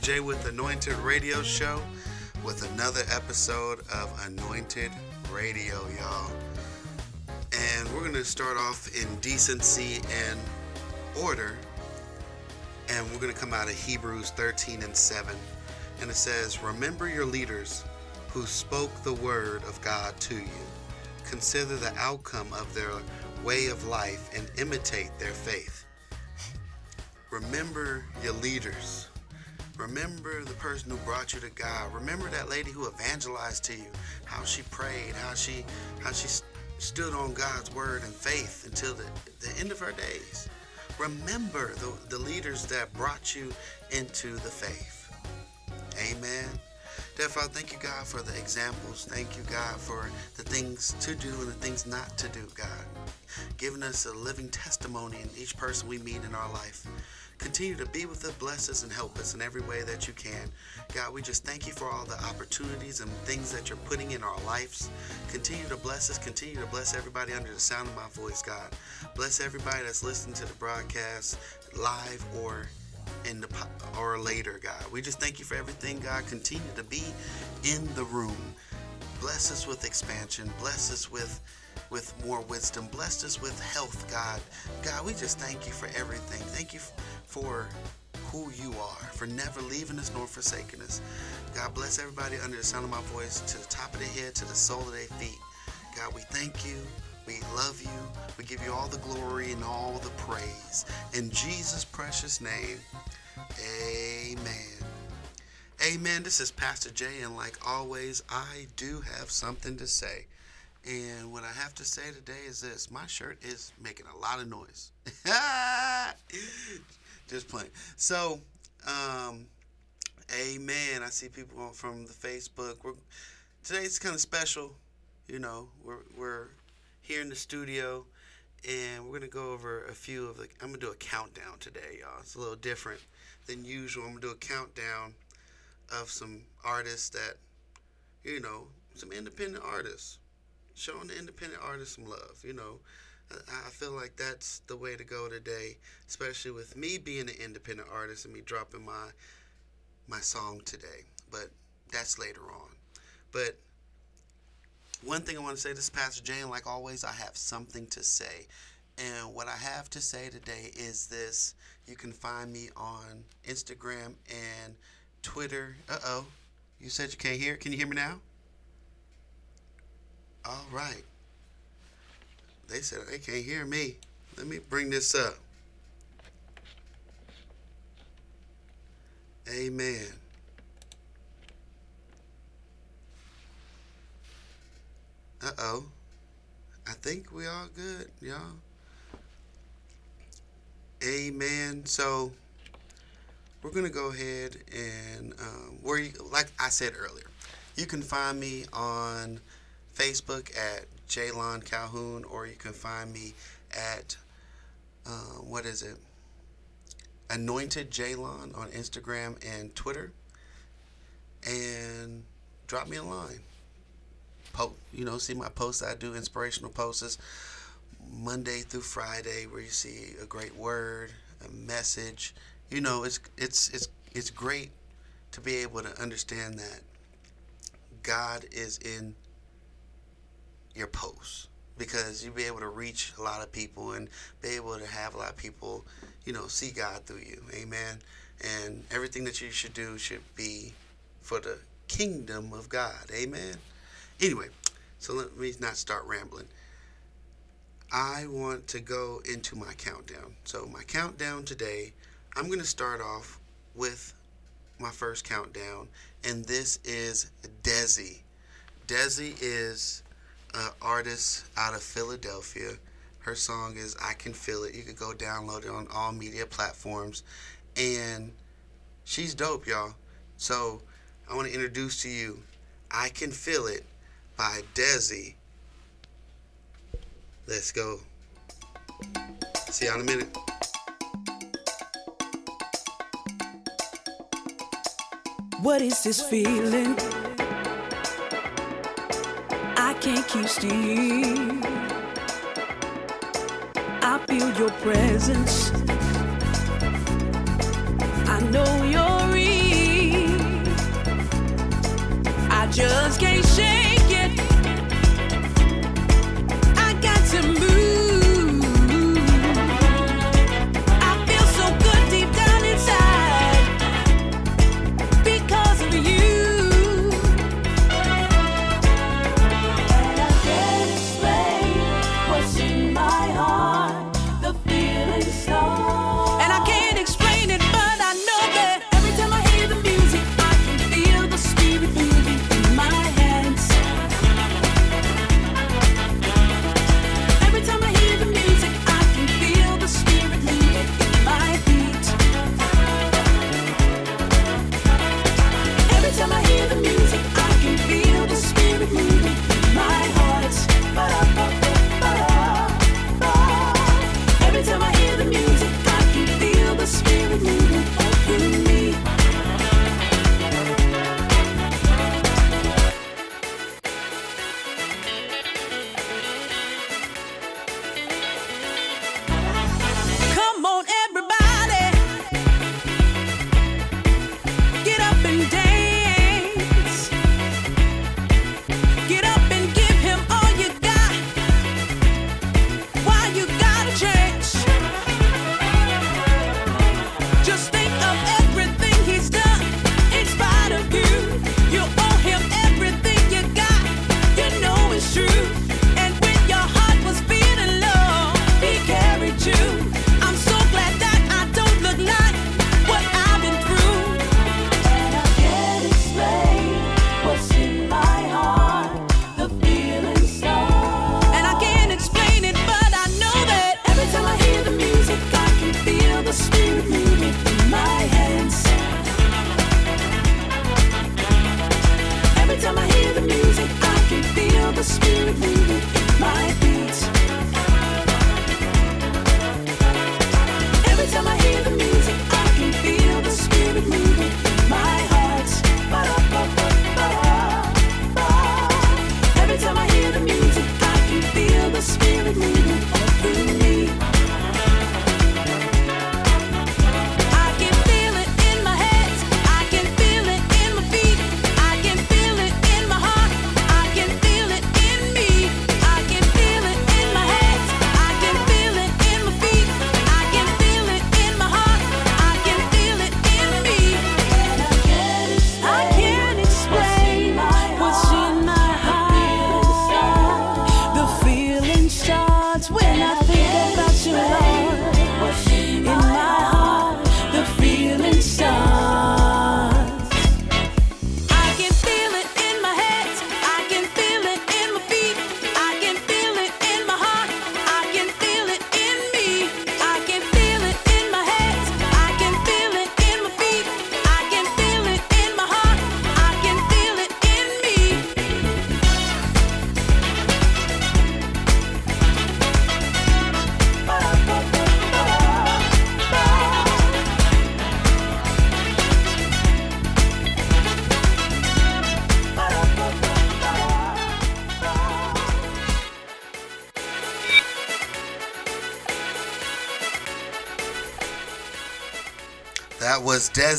Jay with Anointed Radio Show with another episode of Anointed Radio, y'all. And we're going to start off in decency and order. And we're going to come out of Hebrews 13 and 7. And it says, Remember your leaders who spoke the word of God to you. Consider the outcome of their way of life and imitate their faith. Remember your leaders. Remember the person who brought you to God. Remember that lady who evangelized to you, how she prayed, how she how she stood on God's word and faith until the, the end of her days. Remember the, the leaders that brought you into the faith. Amen. Therefore, thank you, God, for the examples. Thank you, God, for the things to do and the things not to do, God. Giving us a living testimony in each person we meet in our life. Continue to be with us, bless us, and help us in every way that you can. God, we just thank you for all the opportunities and things that you're putting in our lives. Continue to bless us. Continue to bless everybody under the sound of my voice, God. Bless everybody that's listening to the broadcast live or in the or later, God. We just thank you for everything, God. Continue to be in the room. Bless us with expansion. Bless us with with more wisdom. Bless us with health, God. God, we just thank you for everything. Thank you for who you are, for never leaving us nor forsaking us. God bless everybody under the sound of my voice, to the top of their head, to the sole of their feet. God, we thank you. We love you. We give you all the glory and all the praise. In Jesus' precious name, amen. Amen. This is Pastor Jay, and like always, I do have something to say. And what I have to say today is this my shirt is making a lot of noise. Just playing. So, um, amen. I see people from the Facebook. We're, today's kind of special. You know, we're, we're here in the studio and we're going to go over a few of the. I'm going to do a countdown today, y'all. It's a little different than usual. I'm going to do a countdown of some artists that, you know, some independent artists showing the independent artists some love. You know, I feel like that's the way to go today, especially with me being an independent artist and me dropping my my song today. But that's later on. But one thing I want to say, this is Pastor Jane. like always, I have something to say. And what I have to say today is this. You can find me on Instagram and Twitter. Uh oh. You said you can't hear? Can you hear me now? All right. They said they can't hear me. Let me bring this up. Amen. Uh oh. I think we all good, y'all. Amen. So we're gonna go ahead and um, where you, like I said earlier, you can find me on Facebook at Jaylon Calhoun, or you can find me at uh, what is it? Anointed Jaylon on Instagram and Twitter, and drop me a line. Post, you know, see my posts. I do inspirational posts Monday through Friday, where you see a great word, a message. You know, it's it's it's it's great to be able to understand that God is in your posts because you'll be able to reach a lot of people and be able to have a lot of people, you know, see God through you. Amen. And everything that you should do should be for the kingdom of God. Amen. Anyway, so let me not start rambling. I want to go into my countdown. So, my countdown today, I'm going to start off with my first countdown, and this is Desi. Desi is artist out of Philadelphia. Her song is I Can Feel It. You could go download it on all media platforms. And she's dope, y'all. So I want to introduce to you I Can Feel It by Desi. Let's go. See y'all in a minute. What is this feeling? can't keep still. I feel your presence. I know you're real. I just can't.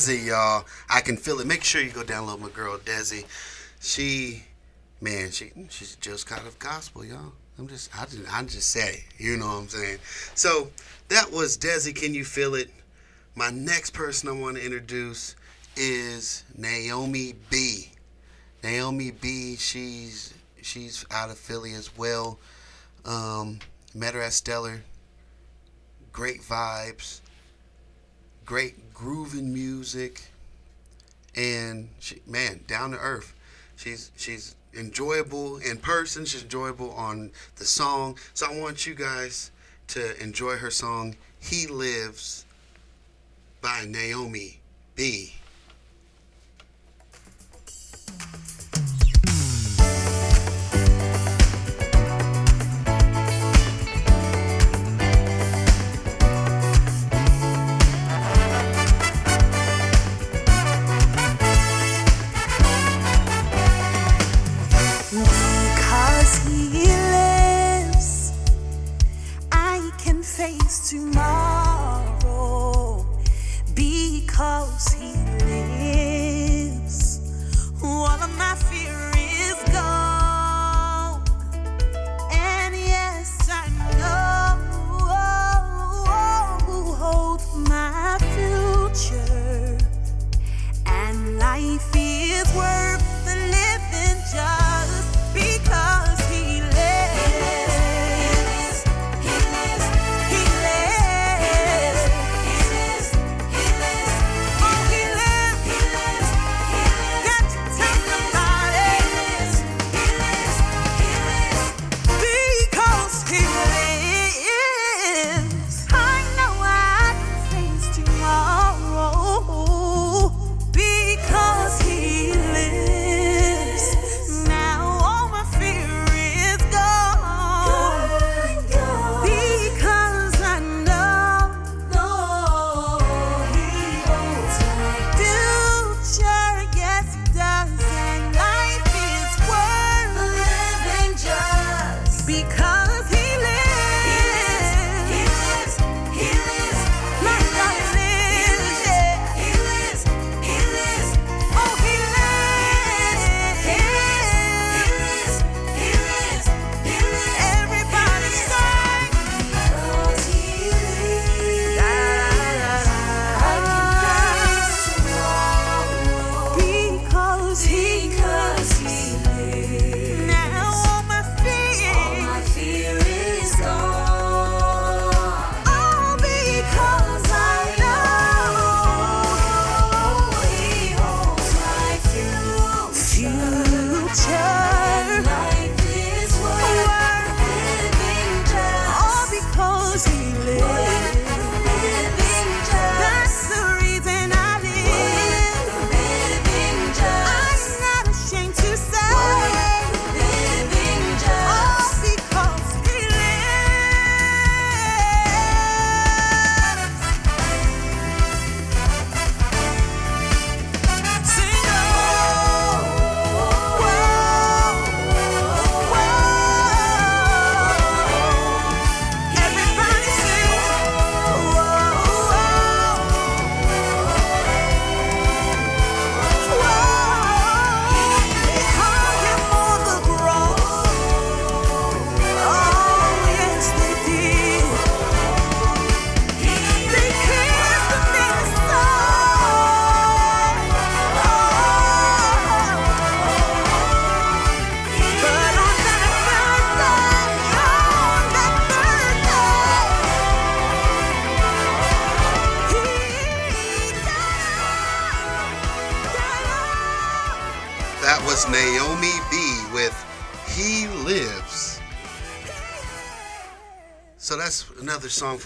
Desi, y'all. I can feel it. Make sure you go download my girl Desi. She, man, she she's just kind of gospel, y'all. I'm just I just I just say. You know what I'm saying? So that was Desi. Can you feel it? My next person I want to introduce is Naomi B. Naomi B. She's she's out of Philly as well. Um, met her at Stellar. Great vibes great grooving music, and she, man, down to earth. She's she's enjoyable in person. She's enjoyable on the song. So I want you guys to enjoy her song "He Lives" by Naomi B.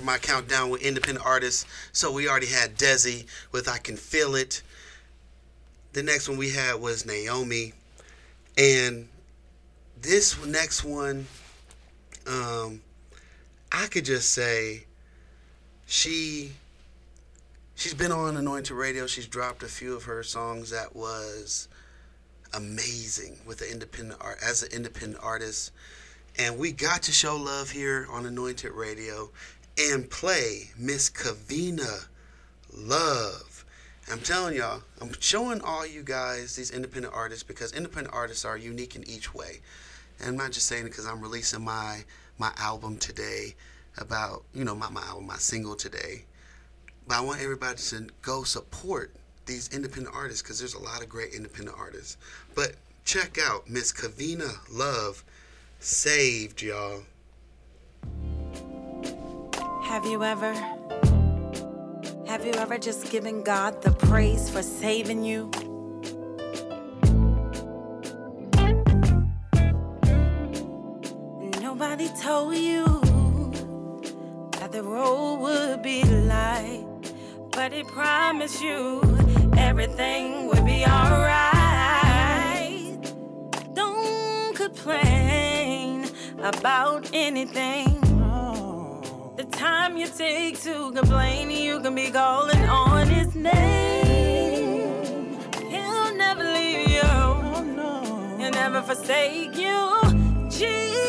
my countdown with independent artists. So we already had Desi with I Can Feel It. The next one we had was Naomi. And this next one, um, I could just say she she's been on Anointed Radio. She's dropped a few of her songs that was amazing with the independent art as an independent artist. And we got to show love here on Anointed Radio and play Miss Kavina Love. I'm telling y'all, I'm showing all you guys these independent artists because independent artists are unique in each way. And I'm not just saying it because I'm releasing my my album today about, you know, my, my album, my single today. But I want everybody to go support these independent artists because there's a lot of great independent artists. But check out Miss Kavina Love saved y'all. Have you ever? Have you ever just given God the praise for saving you? Nobody told you that the road would be light, but He promised you everything would be alright. Don't complain about anything. Time you take to complain, you can be calling on his name. He'll never leave you. He'll never forsake you. Jesus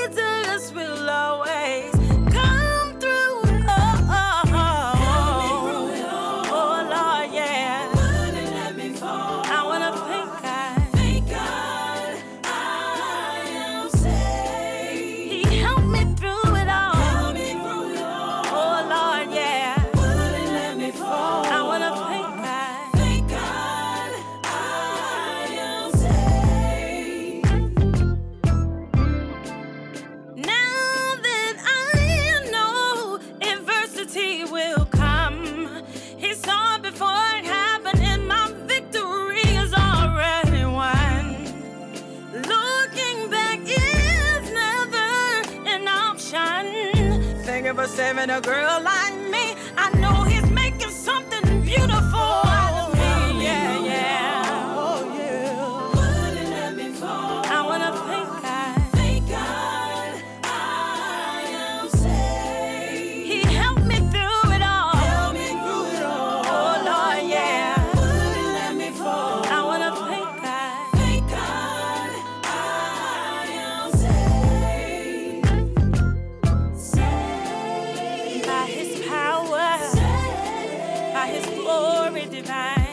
for a girl like His glory divine.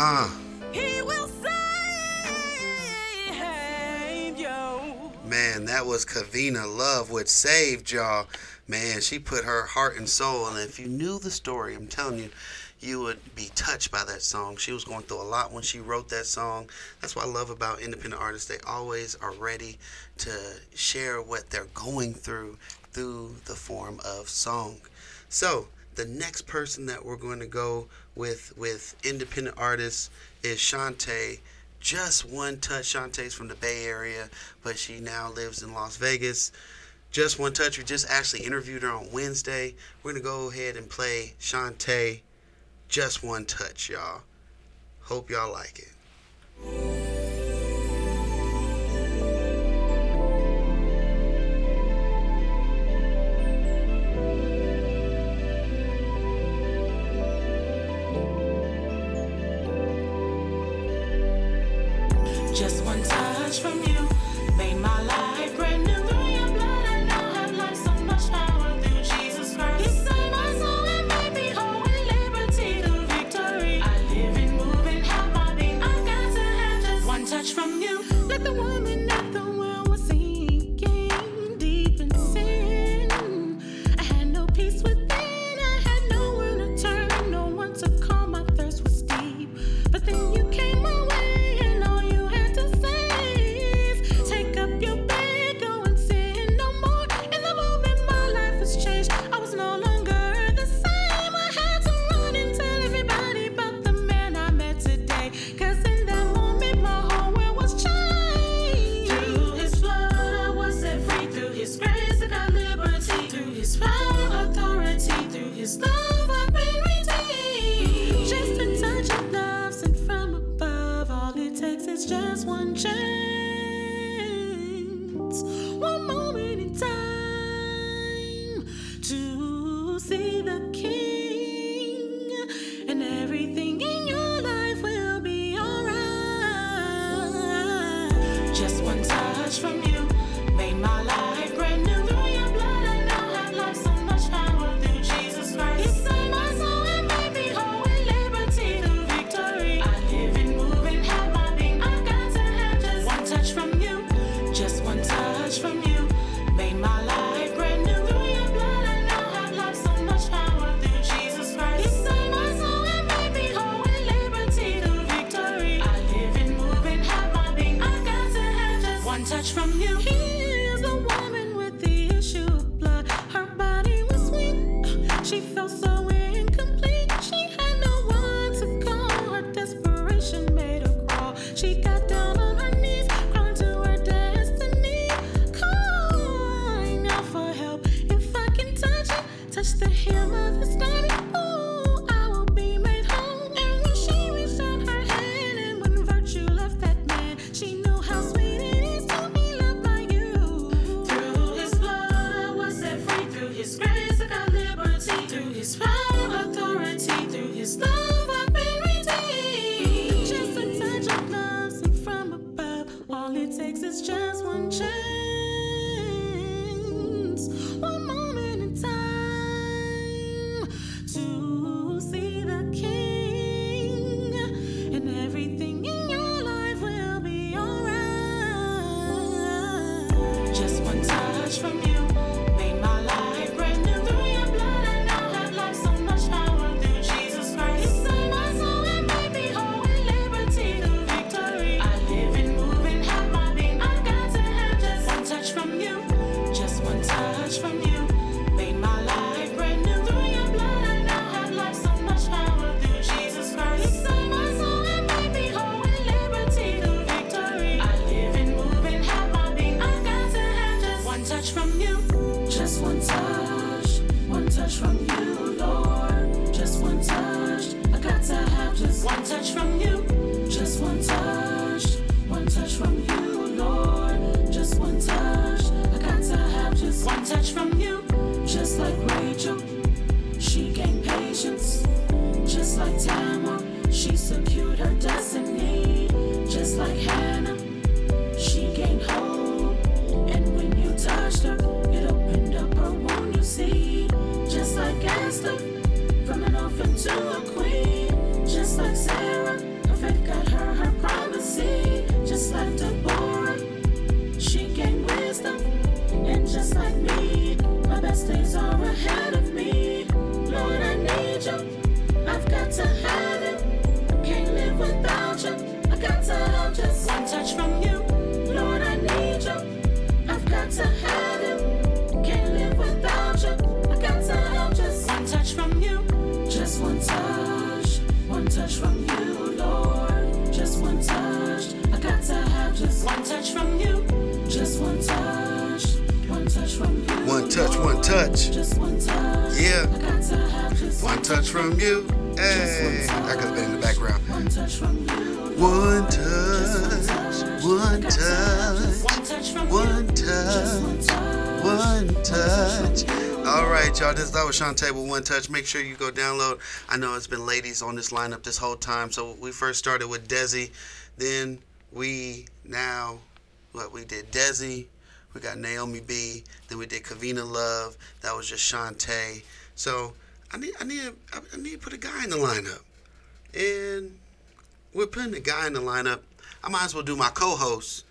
Ah. He will save you. Man, that was Kavina Love, which saved y'all. Man, she put her heart and soul. And if you knew the story, I'm telling you, you would be touched by that song. She was going through a lot when she wrote that song. That's what I love about independent artists. They always are ready to share what they're going through through the form of song. So, the next person that we're going to go with with independent artists is Shantae. Just one touch. Shantae's from the Bay Area, but she now lives in Las Vegas. Just one touch. We just actually interviewed her on Wednesday. We're gonna go ahead and play Shantae. Just one touch, y'all. Hope y'all like it. to have it. Can't live without you. I got to have just one touch from you. Lord, I need you. I got to have it. Can't live without you. I got to have just one touch from you. Just one touch. One touch from you, Lord. Just one touch. I got to have just one touch from you. Just one touch. One touch from you. One touch, one touch. Yeah. One touch from you. Hey. I could have been in the background. One touch, one touch, one touch, one touch. All right, y'all. This that was Shantae with One Touch. Make sure you go download. I know it's been ladies on this lineup this whole time. So we first started with Desi, then we now what we did Desi, we got Naomi B, then we did Kavina Love. That was just Shantae. So I need I need I need to put a guy in the lineup, and we're putting a guy in the lineup. I might as well do my co-host,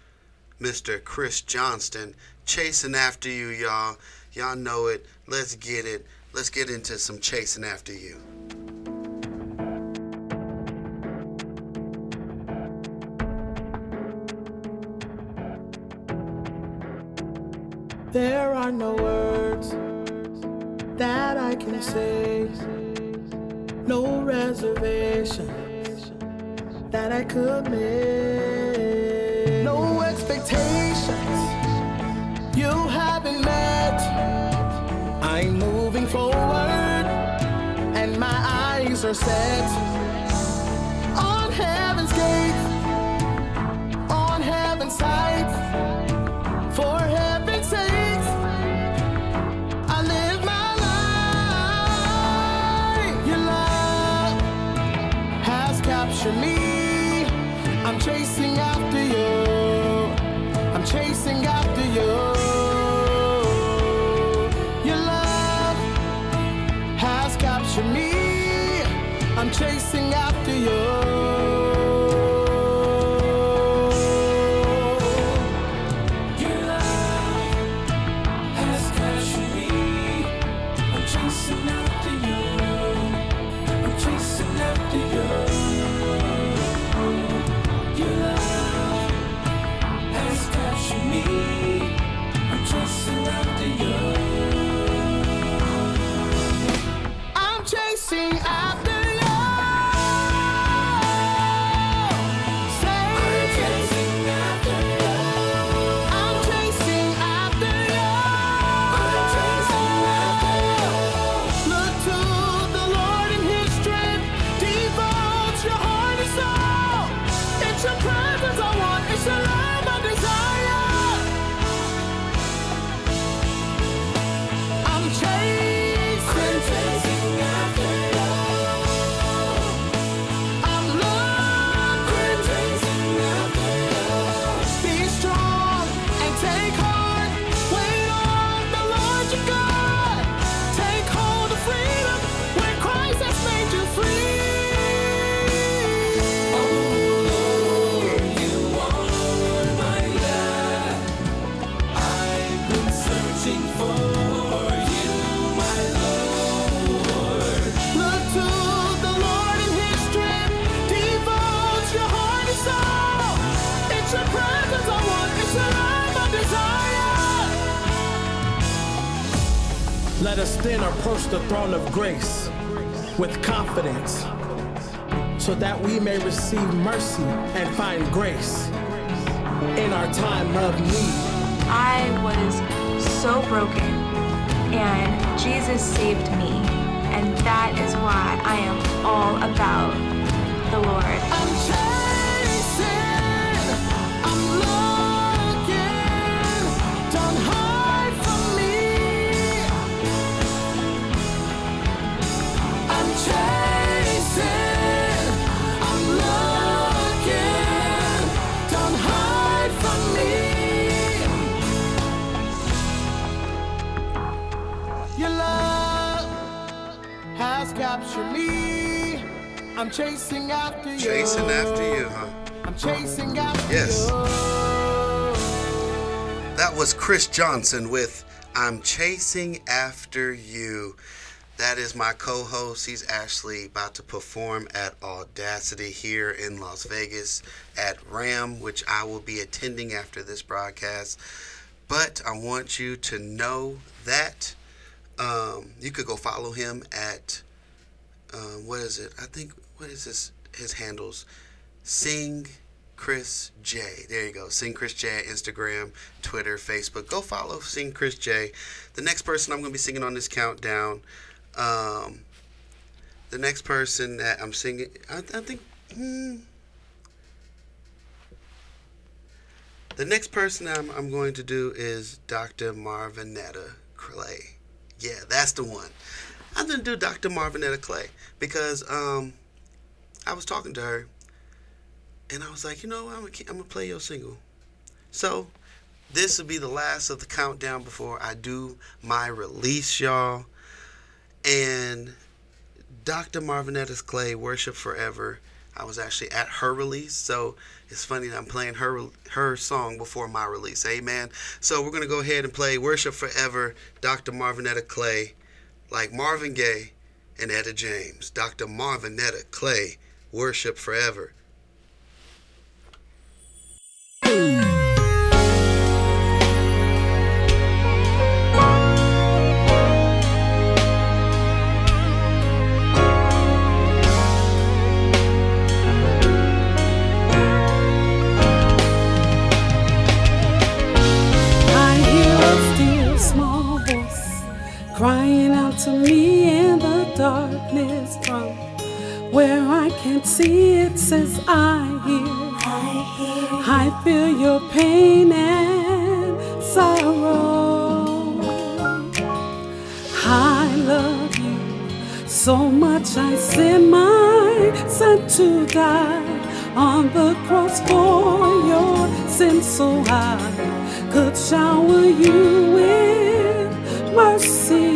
Mr. Chris Johnston, chasing after you, y'all. Y'all know it. Let's get it. Let's get into some chasing after you. There are no words that I can say, no reservations that I could make, no expectations you haven't met. I'm moving forward, and my eyes are set on heaven's gate, on heaven's sight. Chasing after you. Then approach the throne of grace with confidence so that we may receive mercy and find grace in our time of need. I was so broken, and Jesus saved me. And that is why I am all about the Lord. I'm chasing after you. Chasing after you, huh? I'm chasing after Yes. you. That was Chris Johnson with I'm Chasing After You. That is my co host. He's actually about to perform at Audacity here in Las Vegas at RAM, which I will be attending after this broadcast. But I want you to know that um, you could go follow him at, um, what is it? I think, what is this? His handles? Sing Chris J. There you go. Sing Chris J. Instagram, Twitter, Facebook. Go follow Sing Chris J. The next person I'm going to be singing on this countdown, um, the next person that I'm singing, I, I think. Hmm, the next person I'm, I'm going to do is Dr. Marvinetta Clay. Yeah, that's the one. I'm going to do Dr. Marvinetta Clay because um, I was talking to her and I was like, you know. I'm gonna, I'm play your single. So this will be the last of the countdown before I do my release, y'all. And Dr. Marvinetta's Clay, Worship Forever. I was actually at her release, so it's funny that I'm playing her her song before my release. Amen. So we're gonna go ahead and play Worship Forever, Dr. Marvinetta Clay, like Marvin Gaye and Etta James. Dr. Marvinetta Clay, Worship Forever. I hear a still small voice crying out to me in the darkness from where I can't see it. Says I hear, I feel your pain and sorrow. I love you so much. I sent my son to die on the cross for your sins, so I could shower you with mercy.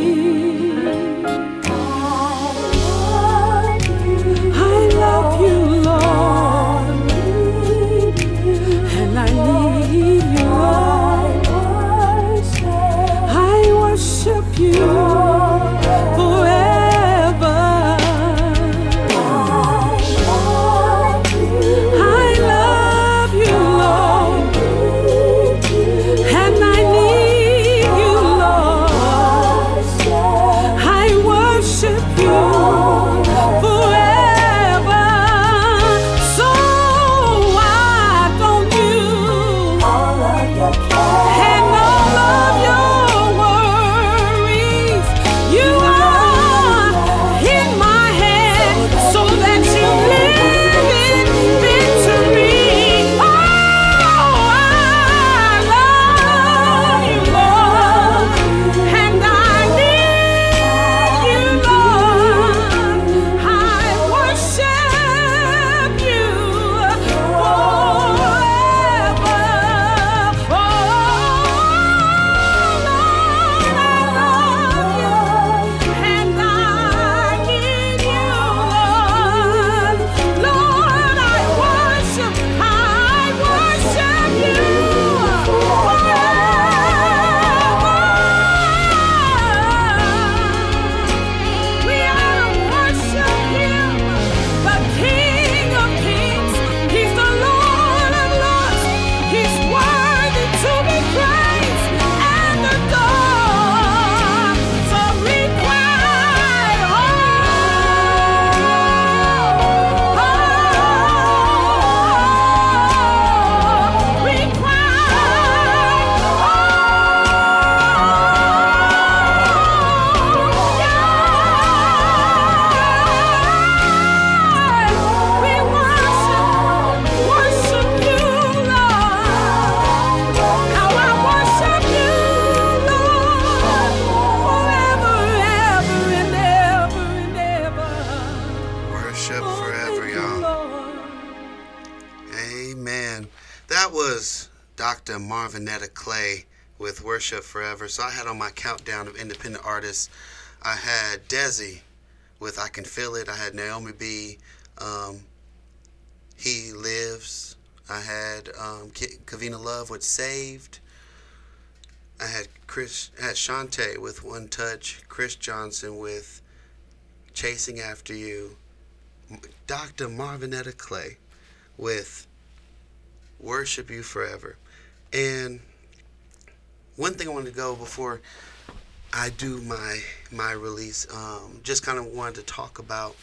Worship forever, y'all. Amen. That was Dr. Marvinetta Clay with Worship Forever. So I had on my countdown of independent artists, I had Desi with I Can Feel It. I had Naomi B. Um, he Lives. I had um, Kavina Love with Saved. I had Chris, I had Shantae with One Touch. Chris Johnson with Chasing After You. Dr. Marvinetta Clay with Worship You Forever. And one thing I wanted to go before I do my my release, um, just kind of wanted to talk about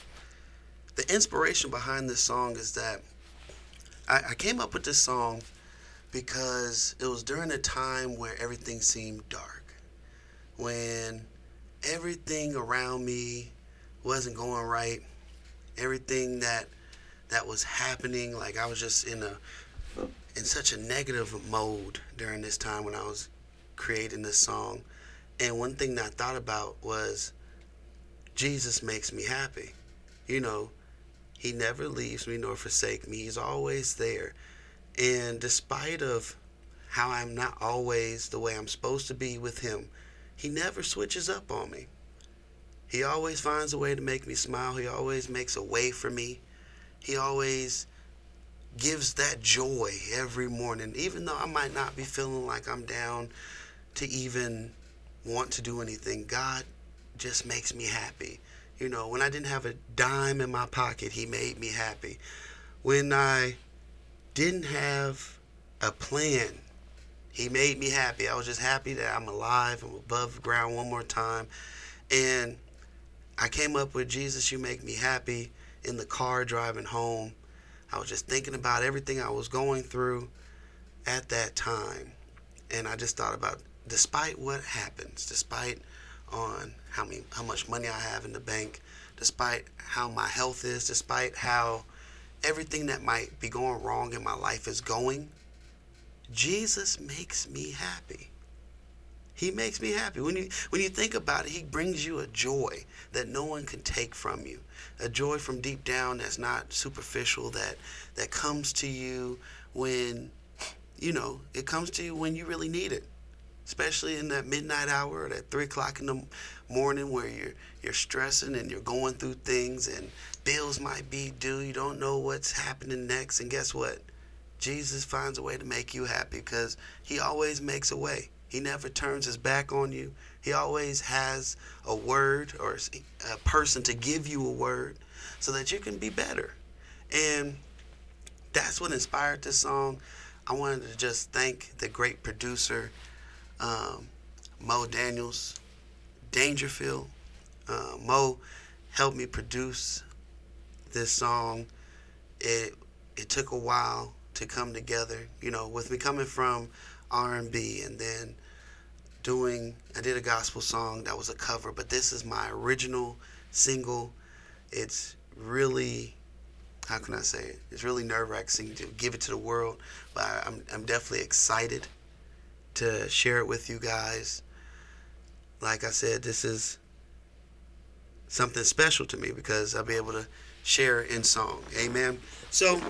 the inspiration behind this song is that I, I came up with this song because it was during a time where everything seemed dark, when everything around me wasn't going right, everything that that was happening, like I was just in a in such a negative mode during this time when I was creating this song. And one thing that I thought about was Jesus makes me happy. You know, he never leaves me nor forsake me. He's always there. And despite of how I'm not always the way I'm supposed to be with him, he never switches up on me. He always finds a way to make me smile. He always makes a way for me. He always gives that joy every morning, even though I might not be feeling like I'm down to even want to do anything. God just makes me happy. You know, when I didn't have a dime in my pocket, He made me happy. When I didn't have a plan, He made me happy. I was just happy that I'm alive, I'm above ground one more time. And I came up with Jesus, you make me happy in the car driving home. I was just thinking about everything I was going through at that time. And I just thought about despite what happens, despite on how many how much money I have in the bank, despite how my health is, despite how everything that might be going wrong in my life is going, Jesus makes me happy. He makes me happy. When you when you think about it, he brings you a joy that no one can take from you. A joy from deep down that's not superficial, that that comes to you when you know, it comes to you when you really need it. Especially in that midnight hour or that three o'clock in the morning where you're you're stressing and you're going through things and bills might be due. You don't know what's happening next. And guess what? Jesus finds a way to make you happy because he always makes a way. He never turns his back on you. He always has a word or a person to give you a word so that you can be better. And that's what inspired this song. I wanted to just thank the great producer, um, Mo Daniels, Dangerfield. Uh, Mo helped me produce this song. It it took a while to come together. You know, with me coming from R&B and then doing I did a gospel song that was a cover, but this is my original single. It's really how can I say it? It's really nerve wracking to give it to the world, but I'm I'm definitely excited to share it with you guys. Like I said, this is something special to me because I'll be able to share in song. Amen. So,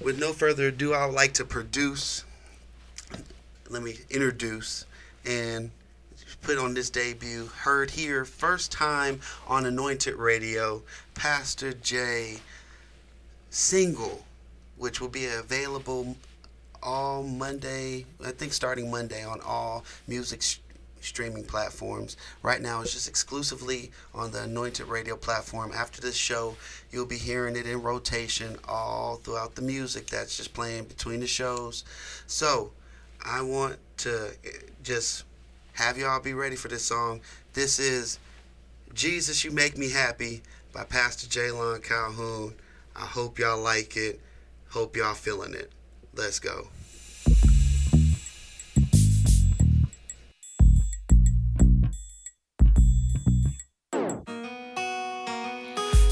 with no further ado, I would like to produce, let me introduce and put on this debut, heard here first time on Anointed Radio, Pastor Jay single, which will be available all Monday, I think starting Monday on all music sh- streaming platforms. Right now, it's just exclusively on the Anointed Radio platform. After this show, you'll be hearing it in rotation all throughout the music that's just playing between the shows. So, I want to eh, just have y'all be ready for this song. This is Jesus, You Make Me Happy by Pastor Jalon Calhoun. I hope y'all like it. Hope y'all feeling it. Let's go.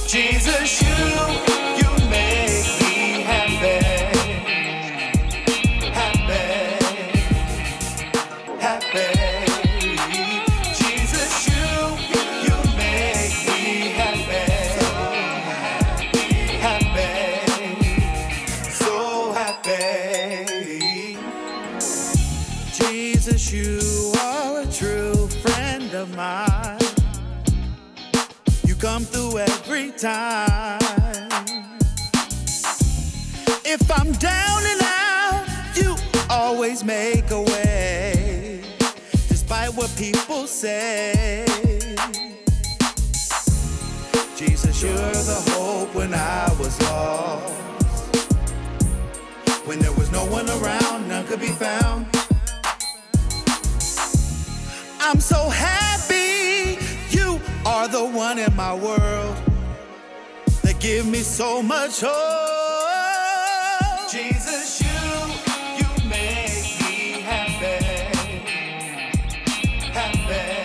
Jesus, you, time. If I'm down and out, you always make a way, despite what people say. Jesus, you're the hope when I was lost. When there was no one around, none could be found. I'm so happy you are the one in my world give me so much hope. Jesus, you, you make me happy, happy.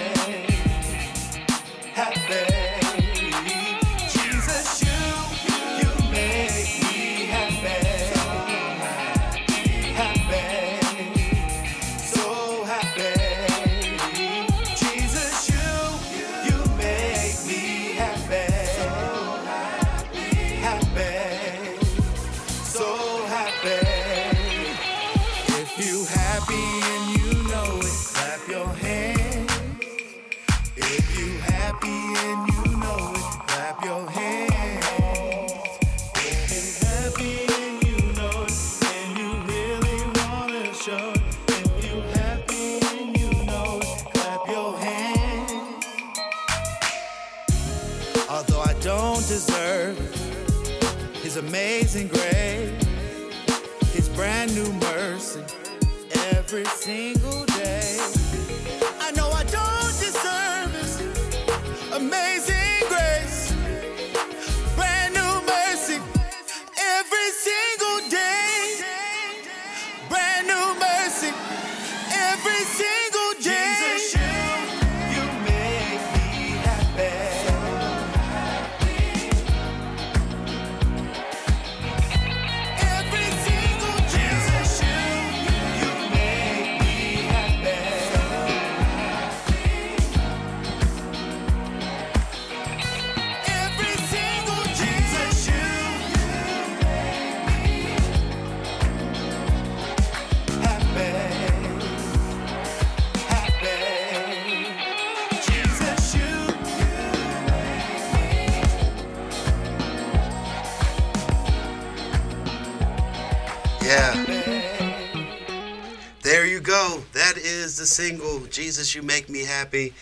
The single Jesus You Make Me Happy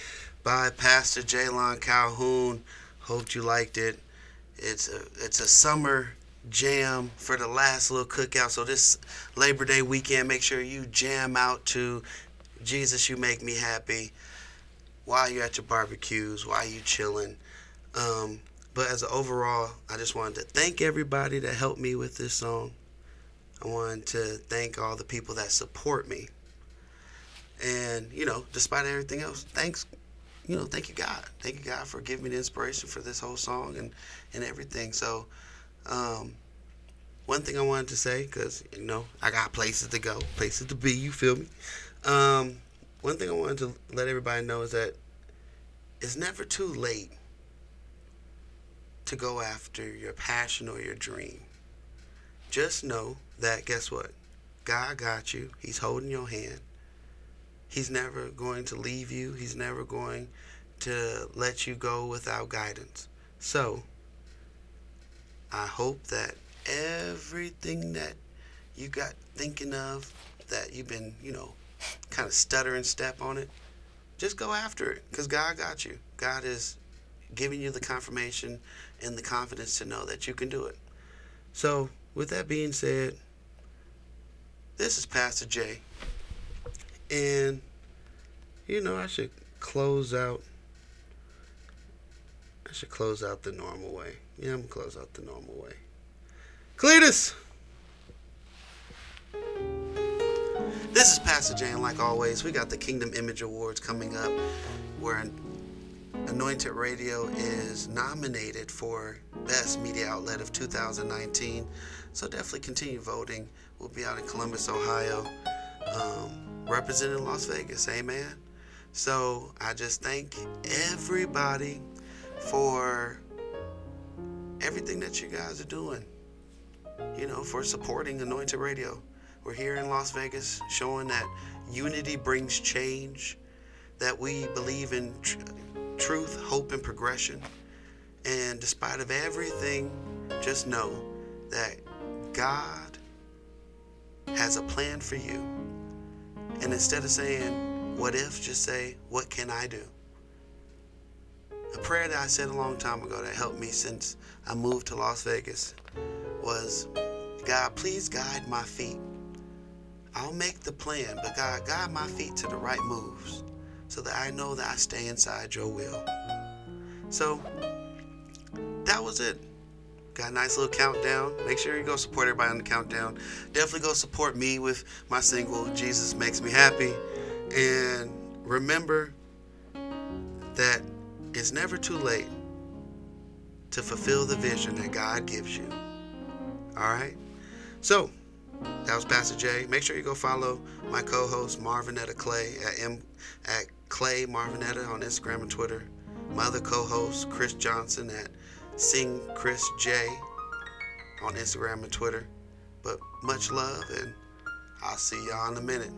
by Pastor Jalon Calhoun. Hoped you liked it. It's a it's a summer jam for the last little cookout. So this Labor Day weekend, make sure you jam out to Jesus You Make Me Happy while you're at your barbecues, while you chilling. Um, but as an overall, I just wanted to thank everybody that helped me with this song. I wanted to thank all the people that support me. And, you know, despite everything else, thanks, you know, thank you, God. Thank you, God, for giving me the inspiration for this whole song and, and everything. So, um, one thing I wanted to say, because, you know, I got places to go, places to be, you feel me? Um, one thing I wanted to let everybody know is that it's never too late to go after your passion or your dream just know that guess what? God got you. He's holding your hand. He's never going to leave you. He's never going to let you go without guidance. So, I hope that everything that you got thinking of, that you've been, you know, kind of stuttering step on it, just go after it because God got you. God is giving you the confirmation and the confidence to know that you can do it. So, with that being said, this is Pastor Jay. And, you know, I should close out. I should close out the normal way. Yeah, I'm going to close out the normal way. Cletus! This is Pastor Jay, and like always, we got the Kingdom Image Awards coming up where Anointed Radio is nominated for Best Media Outlet of 2019. So definitely continue voting. We'll be out in Columbus, Ohio, um, representing Las Vegas. Amen. So I just thank everybody for everything that you guys are doing. You know, for supporting Anointed Radio. We're here in Las Vegas showing that unity brings change, that we believe in tr- truth, hope, and progression. And despite of everything, just know that God has a plan for you. And instead of saying, what if, just say, what can I do? A prayer that I said a long time ago that helped me since I moved to Las Vegas was, God, please guide my feet. I'll make the plan, but God, guide my feet to the right moves so that I know that I stay inside your will. So that was it. Got a nice little countdown. Make sure you go support everybody on the countdown. Definitely go support me with my single, Jesus Makes Me Happy. And remember that it's never too late to fulfill the vision that God gives you. All right? So, that was Pastor Jay. Make sure you go follow my co-host Marvinetta Clay at M at Clay Marvinetta on Instagram and Twitter. My other co-host Chris Johnson at Sing Chris J on Instagram and Twitter. But much love, and I'll see y'all in a minute.